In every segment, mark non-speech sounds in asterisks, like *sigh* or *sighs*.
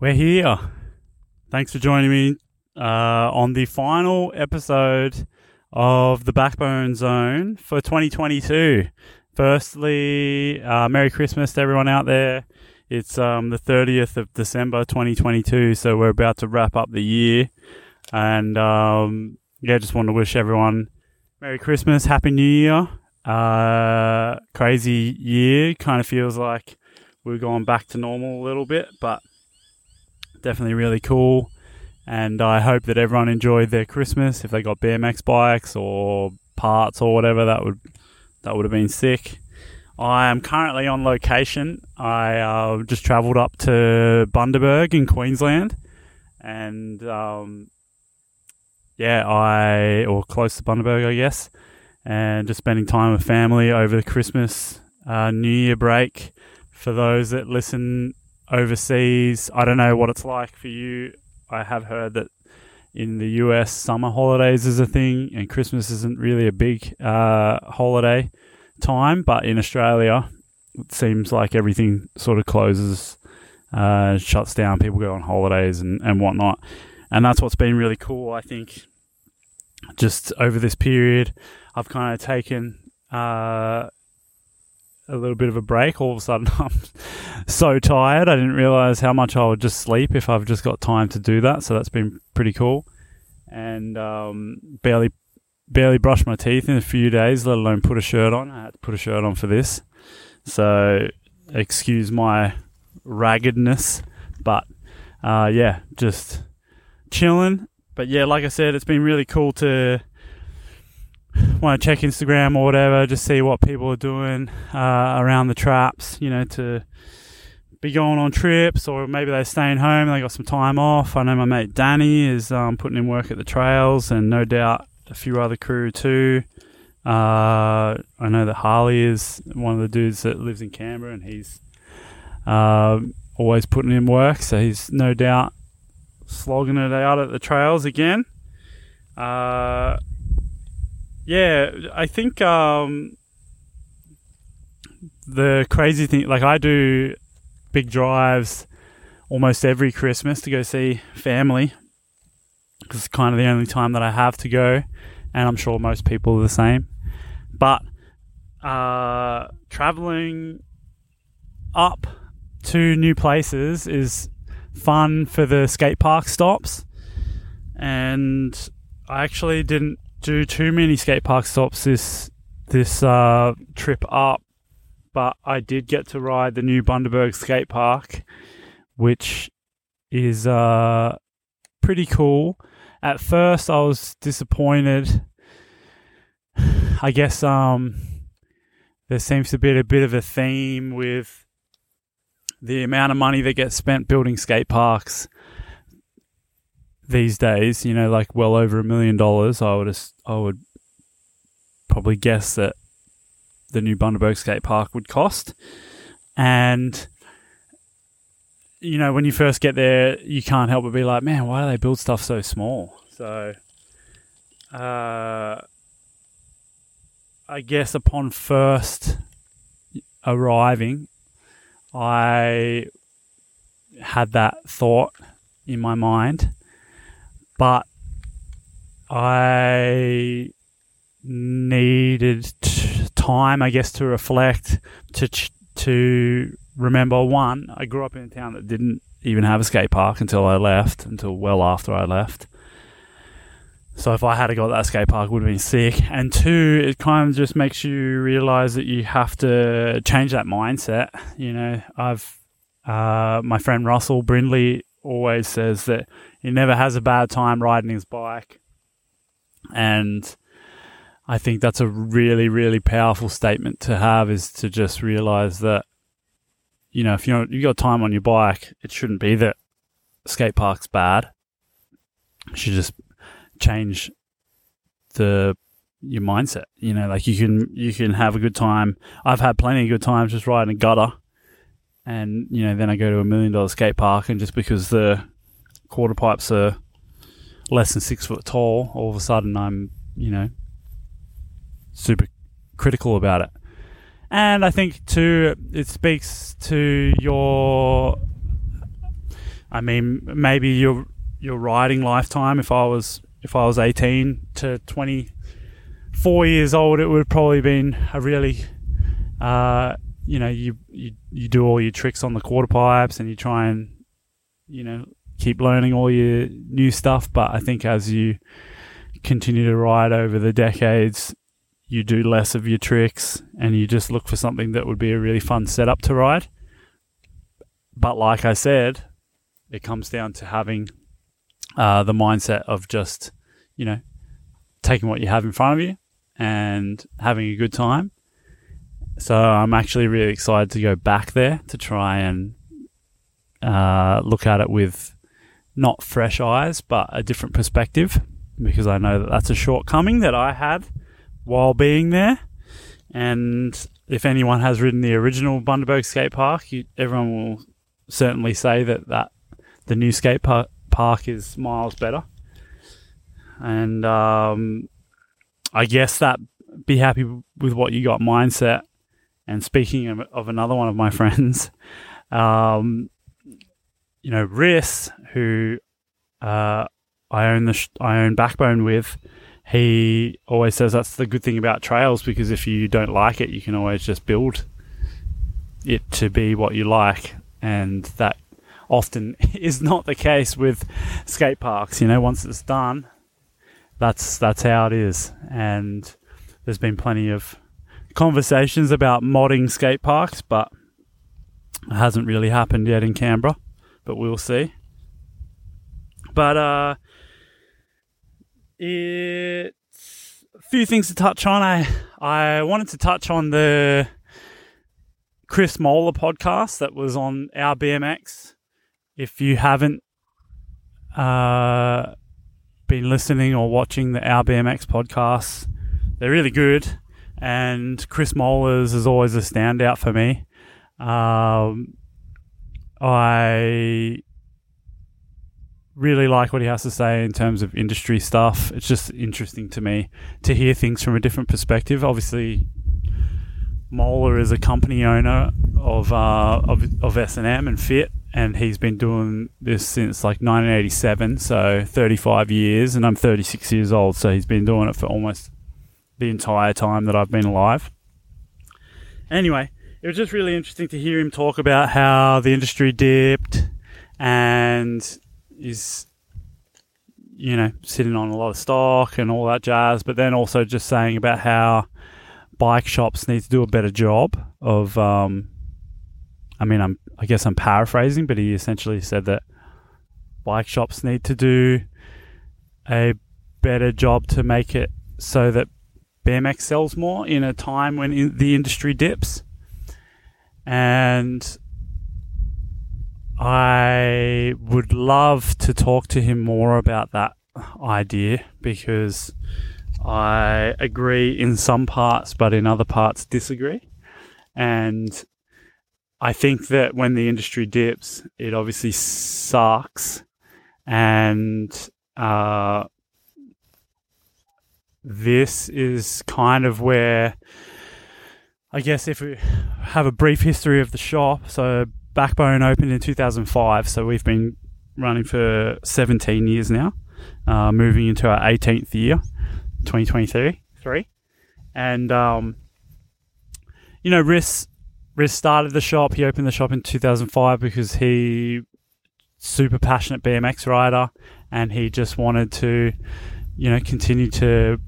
We're here. Thanks for joining me uh, on the final episode of the Backbone Zone for 2022. Firstly, uh, Merry Christmas to everyone out there. It's um, the 30th of December 2022, so we're about to wrap up the year. And um, yeah, just want to wish everyone Merry Christmas, Happy New Year. Uh, crazy year. Kind of feels like we're going back to normal a little bit, but definitely really cool. And I hope that everyone enjoyed their Christmas. If they got BMX bikes or parts or whatever, that would that would have been sick. I am currently on location. I uh, just travelled up to Bundaberg in Queensland, and um, yeah, I or close to Bundaberg, I guess, and just spending time with family over the Christmas, uh, New Year break. For those that listen overseas, I don't know what it's like for you. I have heard that in the US, summer holidays is a thing, and Christmas isn't really a big uh, holiday time. But in Australia, it seems like everything sort of closes, uh, shuts down. People go on holidays and, and whatnot. And that's what's been really cool, I think. Just over this period, I've kind of taken uh, a little bit of a break. All of a sudden, *laughs* I'm so tired. I didn't realize how much I would just sleep if I've just got time to do that. So that's been pretty cool. And um, barely, barely brushed my teeth in a few days, let alone put a shirt on. I had to put a shirt on for this. So excuse my raggedness, but uh, yeah, just chilling. But yeah, like I said, it's been really cool to want to check Instagram or whatever, just see what people are doing uh, around the traps, you know, to be going on trips or maybe they're staying home they got some time off. I know my mate Danny is um, putting in work at the trails and no doubt a few other crew too. Uh, I know that Harley is one of the dudes that lives in Canberra and he's uh, always putting in work, so he's no doubt slogging it out at the trails again. Uh, yeah, I think um, the crazy thing, like I do big drives almost every Christmas to go see family because it's kind of the only time that I have to go, and I'm sure most people are the same. But uh, traveling up to new places is fun for the skate park stops, and I actually didn't do too many skate park stops this this uh, trip up, but I did get to ride the new Bundaberg skate park, which is uh, pretty cool. At first, I was disappointed. *sighs* I guess um, there seems to be a bit of a theme with the amount of money that gets spent building skate parks these days, you know, like well over a million dollars, I would I would probably guess that the new Bundaberg skate park would cost. And you know, when you first get there, you can't help but be like, man, why do they build stuff so small? So, uh, I guess upon first arriving, I had that thought in my mind but I needed time, I guess, to reflect, to to remember. One, I grew up in a town that didn't even have a skate park until I left, until well after I left. So if I had got that skate park, would have been sick. And two, it kind of just makes you realize that you have to change that mindset. You know, I've uh, my friend Russell Brindley always says that he never has a bad time riding his bike. And I think that's a really, really powerful statement to have is to just realize that, you know, if you you got time on your bike, it shouldn't be that skate park's bad. You should just change the your mindset. You know, like you can you can have a good time. I've had plenty of good times just riding a gutter, and you know, then I go to a million dollar skate park, and just because the quarter pipes are less than six foot tall, all of a sudden I'm, you know, super critical about it. And I think too, it speaks to your. I mean, maybe your your riding lifetime. If I was if I was eighteen to twenty four years old, it would have probably been a really, uh, you know, you, you you do all your tricks on the quarter pipes and you try and, you know, keep learning all your new stuff. But I think as you continue to ride over the decades, you do less of your tricks and you just look for something that would be a really fun setup to ride. But like I said, it comes down to having uh, the mindset of just, you know, taking what you have in front of you and having a good time. So I'm actually really excited to go back there to try and uh, look at it with not fresh eyes, but a different perspective because I know that that's a shortcoming that I had while being there. And if anyone has ridden the original Bundaberg skate park, you, everyone will certainly say that, that the new skate park, park is miles better. And um, I guess that be happy with what you got mindset. And speaking of, of another one of my *laughs* friends, um, you know, Riss, who uh, I own the sh- I own Backbone with, he always says that's the good thing about trails because if you don't like it, you can always just build it to be what you like, and that often *laughs* is not the case with skate parks. You know, once it's done, that's that's how it is. And there's been plenty of conversations about modding skate parks, but it hasn't really happened yet in Canberra. But we'll see. But uh, it's a few things to touch on. I I wanted to touch on the Chris Moeller podcast that was on our BMX. If you haven't uh, been listening or watching the Our BMX podcasts, they're really good. And Chris Moeller's is always a standout for me. Um, I really like what he has to say in terms of industry stuff. It's just interesting to me to hear things from a different perspective. Obviously, Moeller is a company owner of uh, of, of S and M and Fit, and he's been doing this since like 1987, so 35 years, and I'm 36 years old, so he's been doing it for almost the entire time that I've been alive. Anyway, it was just really interesting to hear him talk about how the industry dipped and is you know sitting on a lot of stock and all that jazz, but then also just saying about how bike shops need to do a better job of um, I mean, I'm I guess I'm paraphrasing, but he essentially said that bike shops need to do a better job to make it so that BMX sells more in a time when in the industry dips. And I would love to talk to him more about that idea because I agree in some parts, but in other parts disagree. And I think that when the industry dips, it obviously sucks. And uh, this is kind of where, I guess, if we have a brief history of the shop, so Backbone opened in 2005, so we've been running for 17 years now, uh, moving into our 18th year, 2023. Three. And, um, you know, Riss Riss started the shop. He opened the shop in 2005 because he super passionate BMX rider, and he just wanted to, you know, continue to,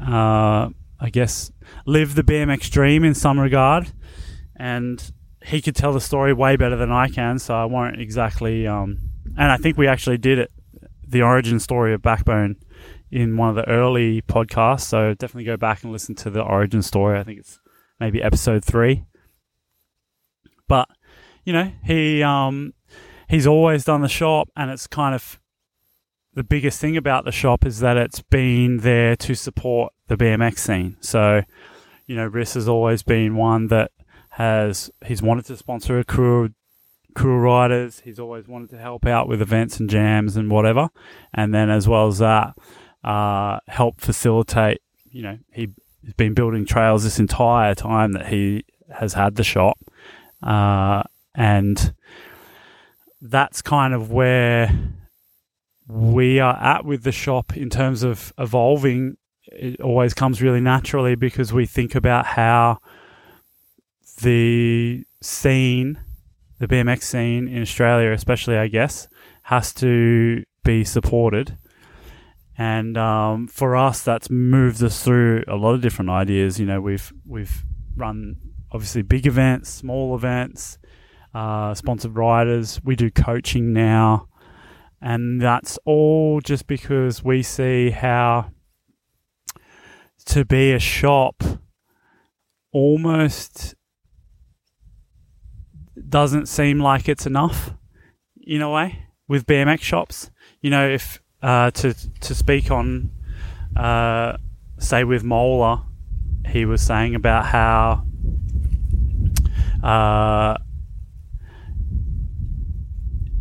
uh, I guess, live the BMX dream in some regard. And he could tell the story way better than I can, so I won't exactly. Um, and I think we actually did it, the origin story of Backbone, in one of the early podcasts. So definitely go back and listen to the origin story. I think it's maybe episode three. But you know, he um, he's always done the shop, and it's kind of the biggest thing about the shop is that it's been there to support the BMX scene. So, you know, Riss has always been one that has he's wanted to sponsor a crew crew riders. He's always wanted to help out with events and jams and whatever, and then as well as that, uh, help facilitate. You know, he's been building trails this entire time that he has had the shop, uh, and that's kind of where we are at with the shop in terms of evolving. It always comes really naturally because we think about how the scene, the BMX scene in Australia, especially, I guess, has to be supported. And um, for us, that's moved us through a lot of different ideas. You know, we've we've run obviously big events, small events, uh, sponsored riders. We do coaching now, and that's all just because we see how to be a shop almost doesn't seem like it's enough in a way with BMX shops. You know, if uh, to to speak on, uh, say with Moeller, he was saying about how uh,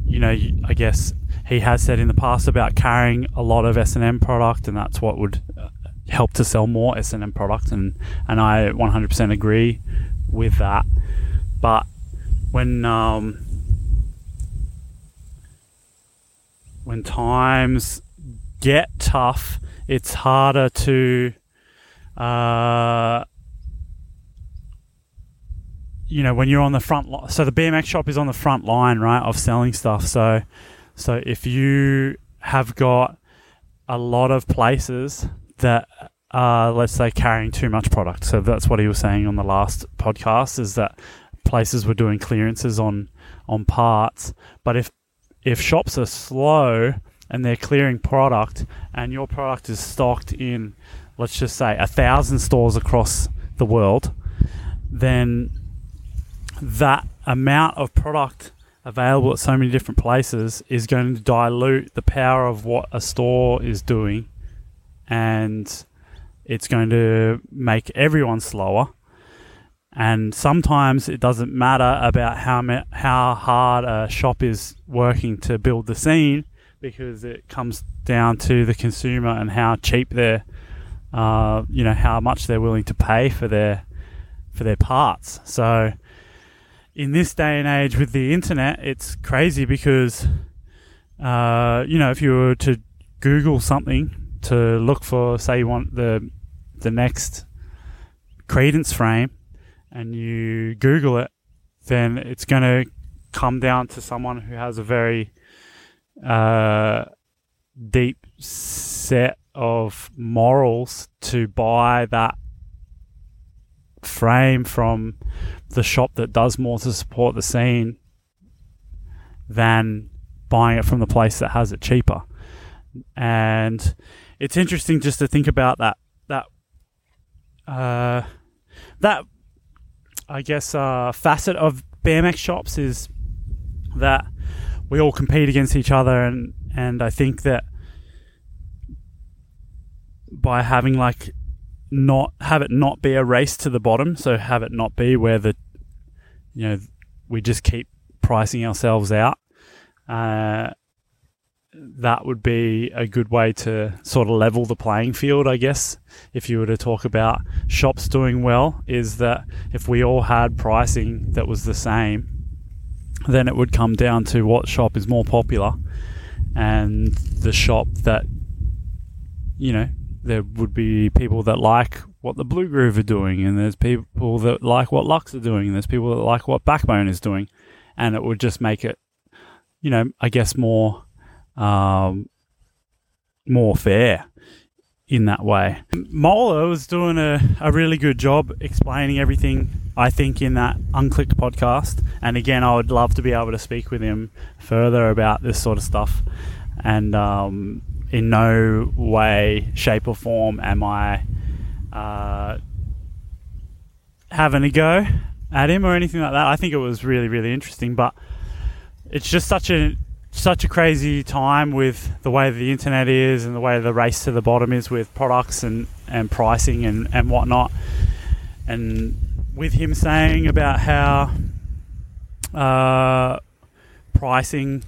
you know, I guess he has said in the past about carrying a lot of S&M product, and that's what would uh, help to sell more S&M product, and and I 100% agree with that. But when um, when times get tough, it's harder to uh, you know when you're on the front line. So the BMX shop is on the front line, right, of selling stuff. So so if you have got a lot of places that are, let's say, carrying too much product. So that's what he was saying on the last podcast is that places were doing clearances on on parts. But if if shops are slow and they're clearing product and your product is stocked in, let's just say, a thousand stores across the world, then that amount of product available at so many different places is going to dilute the power of what a store is doing. And it's going to make everyone slower. And sometimes it doesn't matter about how how hard a shop is working to build the scene because it comes down to the consumer and how cheap they're uh, you know how much they're willing to pay for their for their parts. So in this day and age with the internet, it's crazy because, uh, you know, if you were to Google something to look for, say, you want the the next credence frame, and you Google it, then it's going to come down to someone who has a very uh, deep set of morals to buy that frame from the shop that does more to support the scene than buying it from the place that has it cheaper. And it's interesting just to think about that that uh, that I guess uh, facet of BMX shops is that we all compete against each other, and and I think that by having like not have it not be a race to the bottom, so have it not be where the you know we just keep pricing ourselves out. Uh, that would be a good way to sort of level the playing field, I guess. If you were to talk about shops doing well, is that if we all had pricing that was the same, then it would come down to what shop is more popular and the shop that, you know, there would be people that like what the Blue Groove are doing, and there's people that like what Lux are doing, and there's people that like what Backbone is doing, and it would just make it, you know, I guess more, um, more fair in that way. Moeller was doing a, a really good job explaining everything, I think, in that Unclicked podcast. And again, I would love to be able to speak with him further about this sort of stuff. And um, in no way, shape, or form am I uh, having a go at him or anything like that. I think it was really, really interesting, but it's just such a such a crazy time with the way the internet is and the way the race to the bottom is with products and, and pricing and, and whatnot. And with him saying about how uh, pricing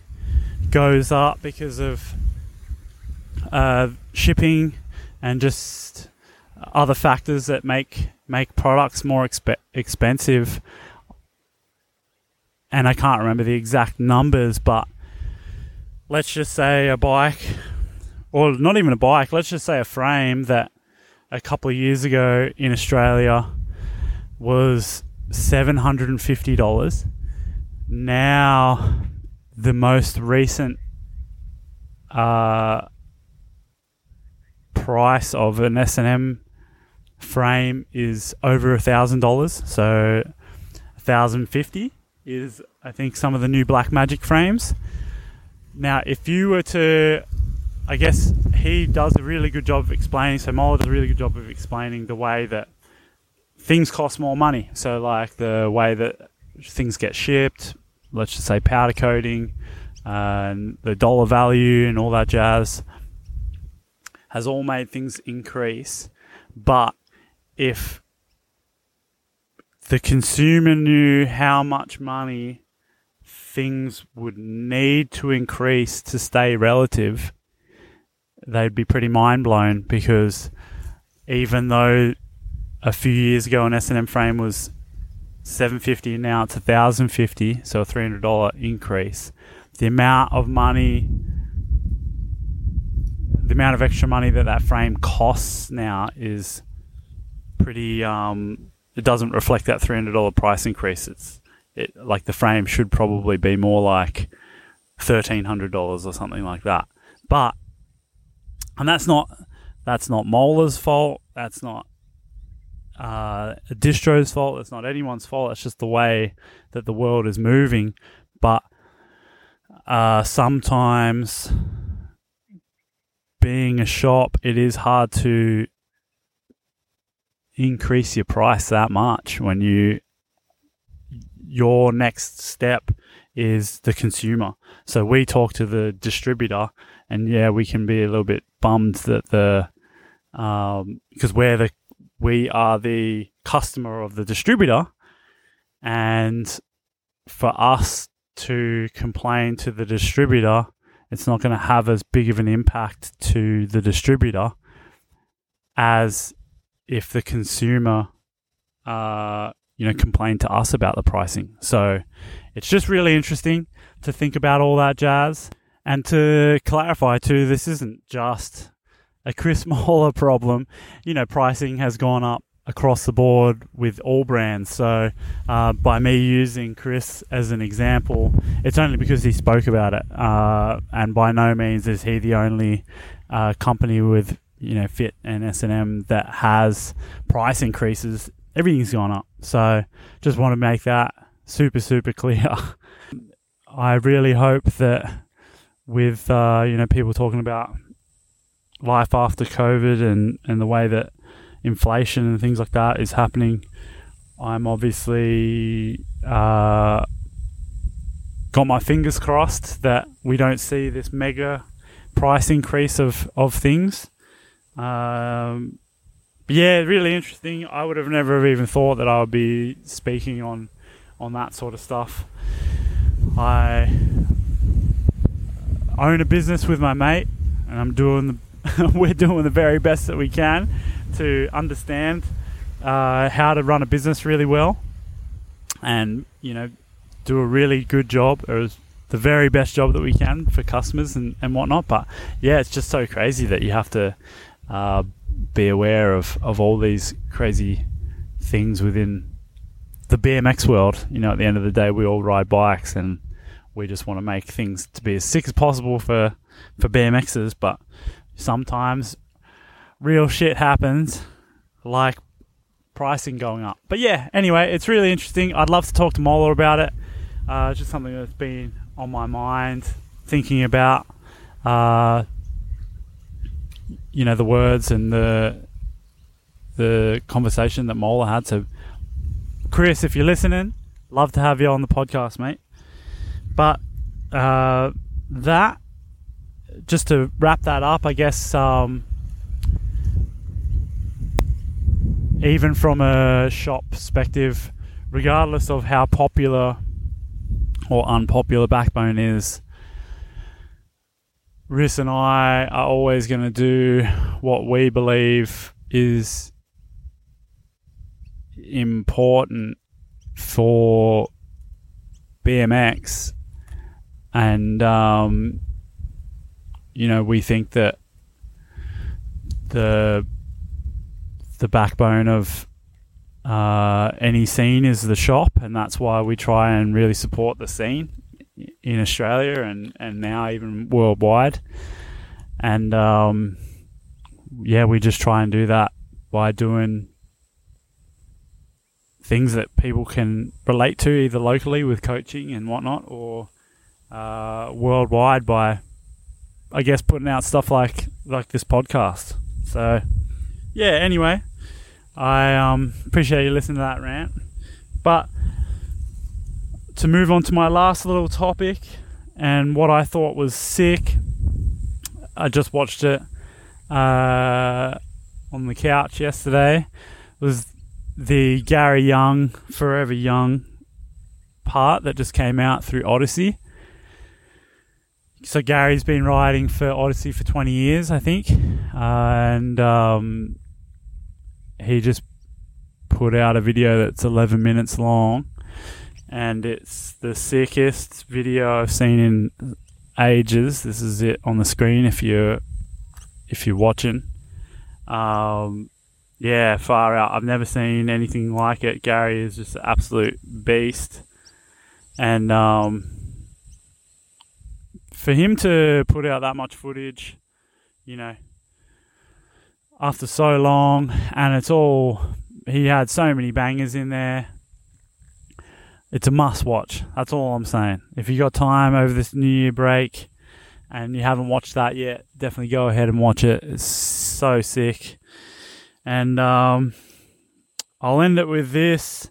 goes up because of uh, shipping and just other factors that make make products more exp- expensive. and I can't remember the exact numbers, but let's just say a bike, or not even a bike, let's just say a frame that a couple of years ago in Australia was $750. Now, the most recent uh, price of an S&M frame is over a thousand dollars. So, thousand fifty is I think some of the new Black Magic frames. Now, if you were to, I guess he does a really good job of explaining. So Moeller does a really good job of explaining the way that things cost more money. So like the way that things get shipped, let's just say powder coating, uh, and the dollar value and all that jazz has all made things increase. But if the consumer knew how much money things would need to increase to stay relative, they'd be pretty mind blown because even though a few years ago an S&M frame was 750 now it's 1050 so a $300 increase the amount of money the amount of extra money that that frame costs now is pretty um, it doesn't reflect that $300 price increase it's it like the frame should probably be more like $1300 or something like that but and that's not that's not Moeller's fault that's not uh, distro's fault. It's not anyone's fault. It's just the way that the world is moving. But uh, sometimes, being a shop, it is hard to increase your price that much when you your next step is the consumer. So we talk to the distributor, and yeah, we can be a little bit bummed that the um, because we're the we are the customer of the distributor, and for us to complain to the distributor, it's not going to have as big of an impact to the distributor as if the consumer, uh, you know, complained to us about the pricing. So it's just really interesting to think about all that jazz. And to clarify too, this isn't just a Chris *laughs* Moeller problem, you know, pricing has gone up across the board with all brands. So, uh, by me using Chris as an example, it's only because he spoke about it. Uh, and by no means is he the only uh, company with you know Fit and S and M that has price increases. Everything's gone up. So, just want to make that super super clear. *laughs* I really hope that with uh, you know people talking about life after COVID and, and the way that inflation and things like that is happening, I'm obviously uh, got my fingers crossed that we don't see this mega price increase of, of things. Um, yeah, really interesting. I would have never even thought that I would be speaking on on that sort of stuff. I own a business with my mate, and I'm doing the *laughs* we're doing the very best that we can to understand uh, how to run a business really well and you know do a really good job or the very best job that we can for customers and, and whatnot. But yeah it's just so crazy that you have to uh, be aware of, of all these crazy things within the BMX world. You know at the end of the day we all ride bikes and we just want to make things to be as sick as possible for for BMXers but sometimes real shit happens, like pricing going up. But yeah, anyway, it's really interesting. I'd love to talk to Moeller about it. Uh, just something that's been on my mind, thinking about, uh, you know, the words and the the conversation that Moeller had. So, Chris, if you're listening, love to have you on the podcast, mate. But uh, that just to wrap that up, I guess um, even from a shop perspective, regardless of how popular or unpopular Backbone is, Riss and I are always going to do what we believe is important for BMX, and um, you know we think that the the backbone of uh, any scene is the shop, and that's why we try and really support the scene in Australia and, and now even worldwide. And um, yeah, we just try and do that by doing things that people can relate to, either locally with coaching and whatnot, or uh, worldwide by, I guess, putting out stuff like like this podcast. So, yeah. Anyway, I um, appreciate you listening to that rant, but to move on to my last little topic and what I thought was sick. I just watched it uh, on the couch yesterday. It Was the Gary Young Forever Young part that just came out through Odyssey. So Gary's been riding for Odyssey for 20 years, I think, uh, and um, he just put out a video that's 11 minutes long and it's the sickest video I've seen in ages. This is it on the screen if you're if you're watching. Um, yeah, far out. I've never seen anything like it. Gary is just an absolute beast, and um, for him to put out that much footage, you know, after so long, and it's all he had so many bangers in there it's a must watch. That's all I'm saying. If you got time over this New Year break and you haven't watched that yet, definitely go ahead and watch it. It's so sick. And um, I'll end it with this.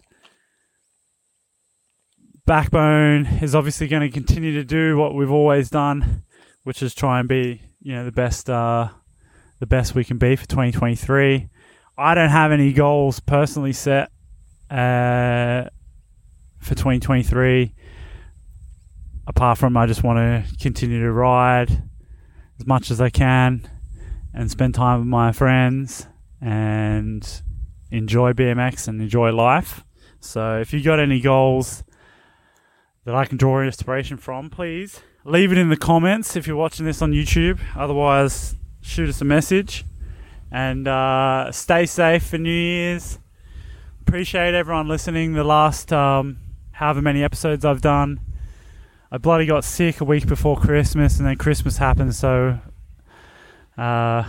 Backbone is obviously going to continue to do what we've always done, which is try and be, you know, the best, uh, the best we can be for 2023. I don't have any goals personally set. Uh, for 2023. Apart from I just want to continue to ride as much as I can and spend time with my friends and enjoy BMX and enjoy life. So if you got any goals that I can draw inspiration from, please leave it in the comments if you're watching this on YouTube. Otherwise, shoot us a message and uh, stay safe for New Year's. Appreciate everyone listening. The last um, however many episodes I've done. I bloody got sick a week before Christmas, and then Christmas happened, so uh,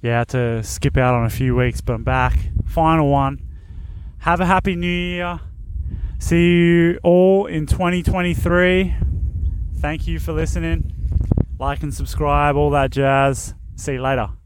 yeah, I had to skip out on a few weeks, but I'm back. Final one. Have a happy new year. See you all in 2023. Thank you for listening. Like and subscribe, all that jazz. See you later.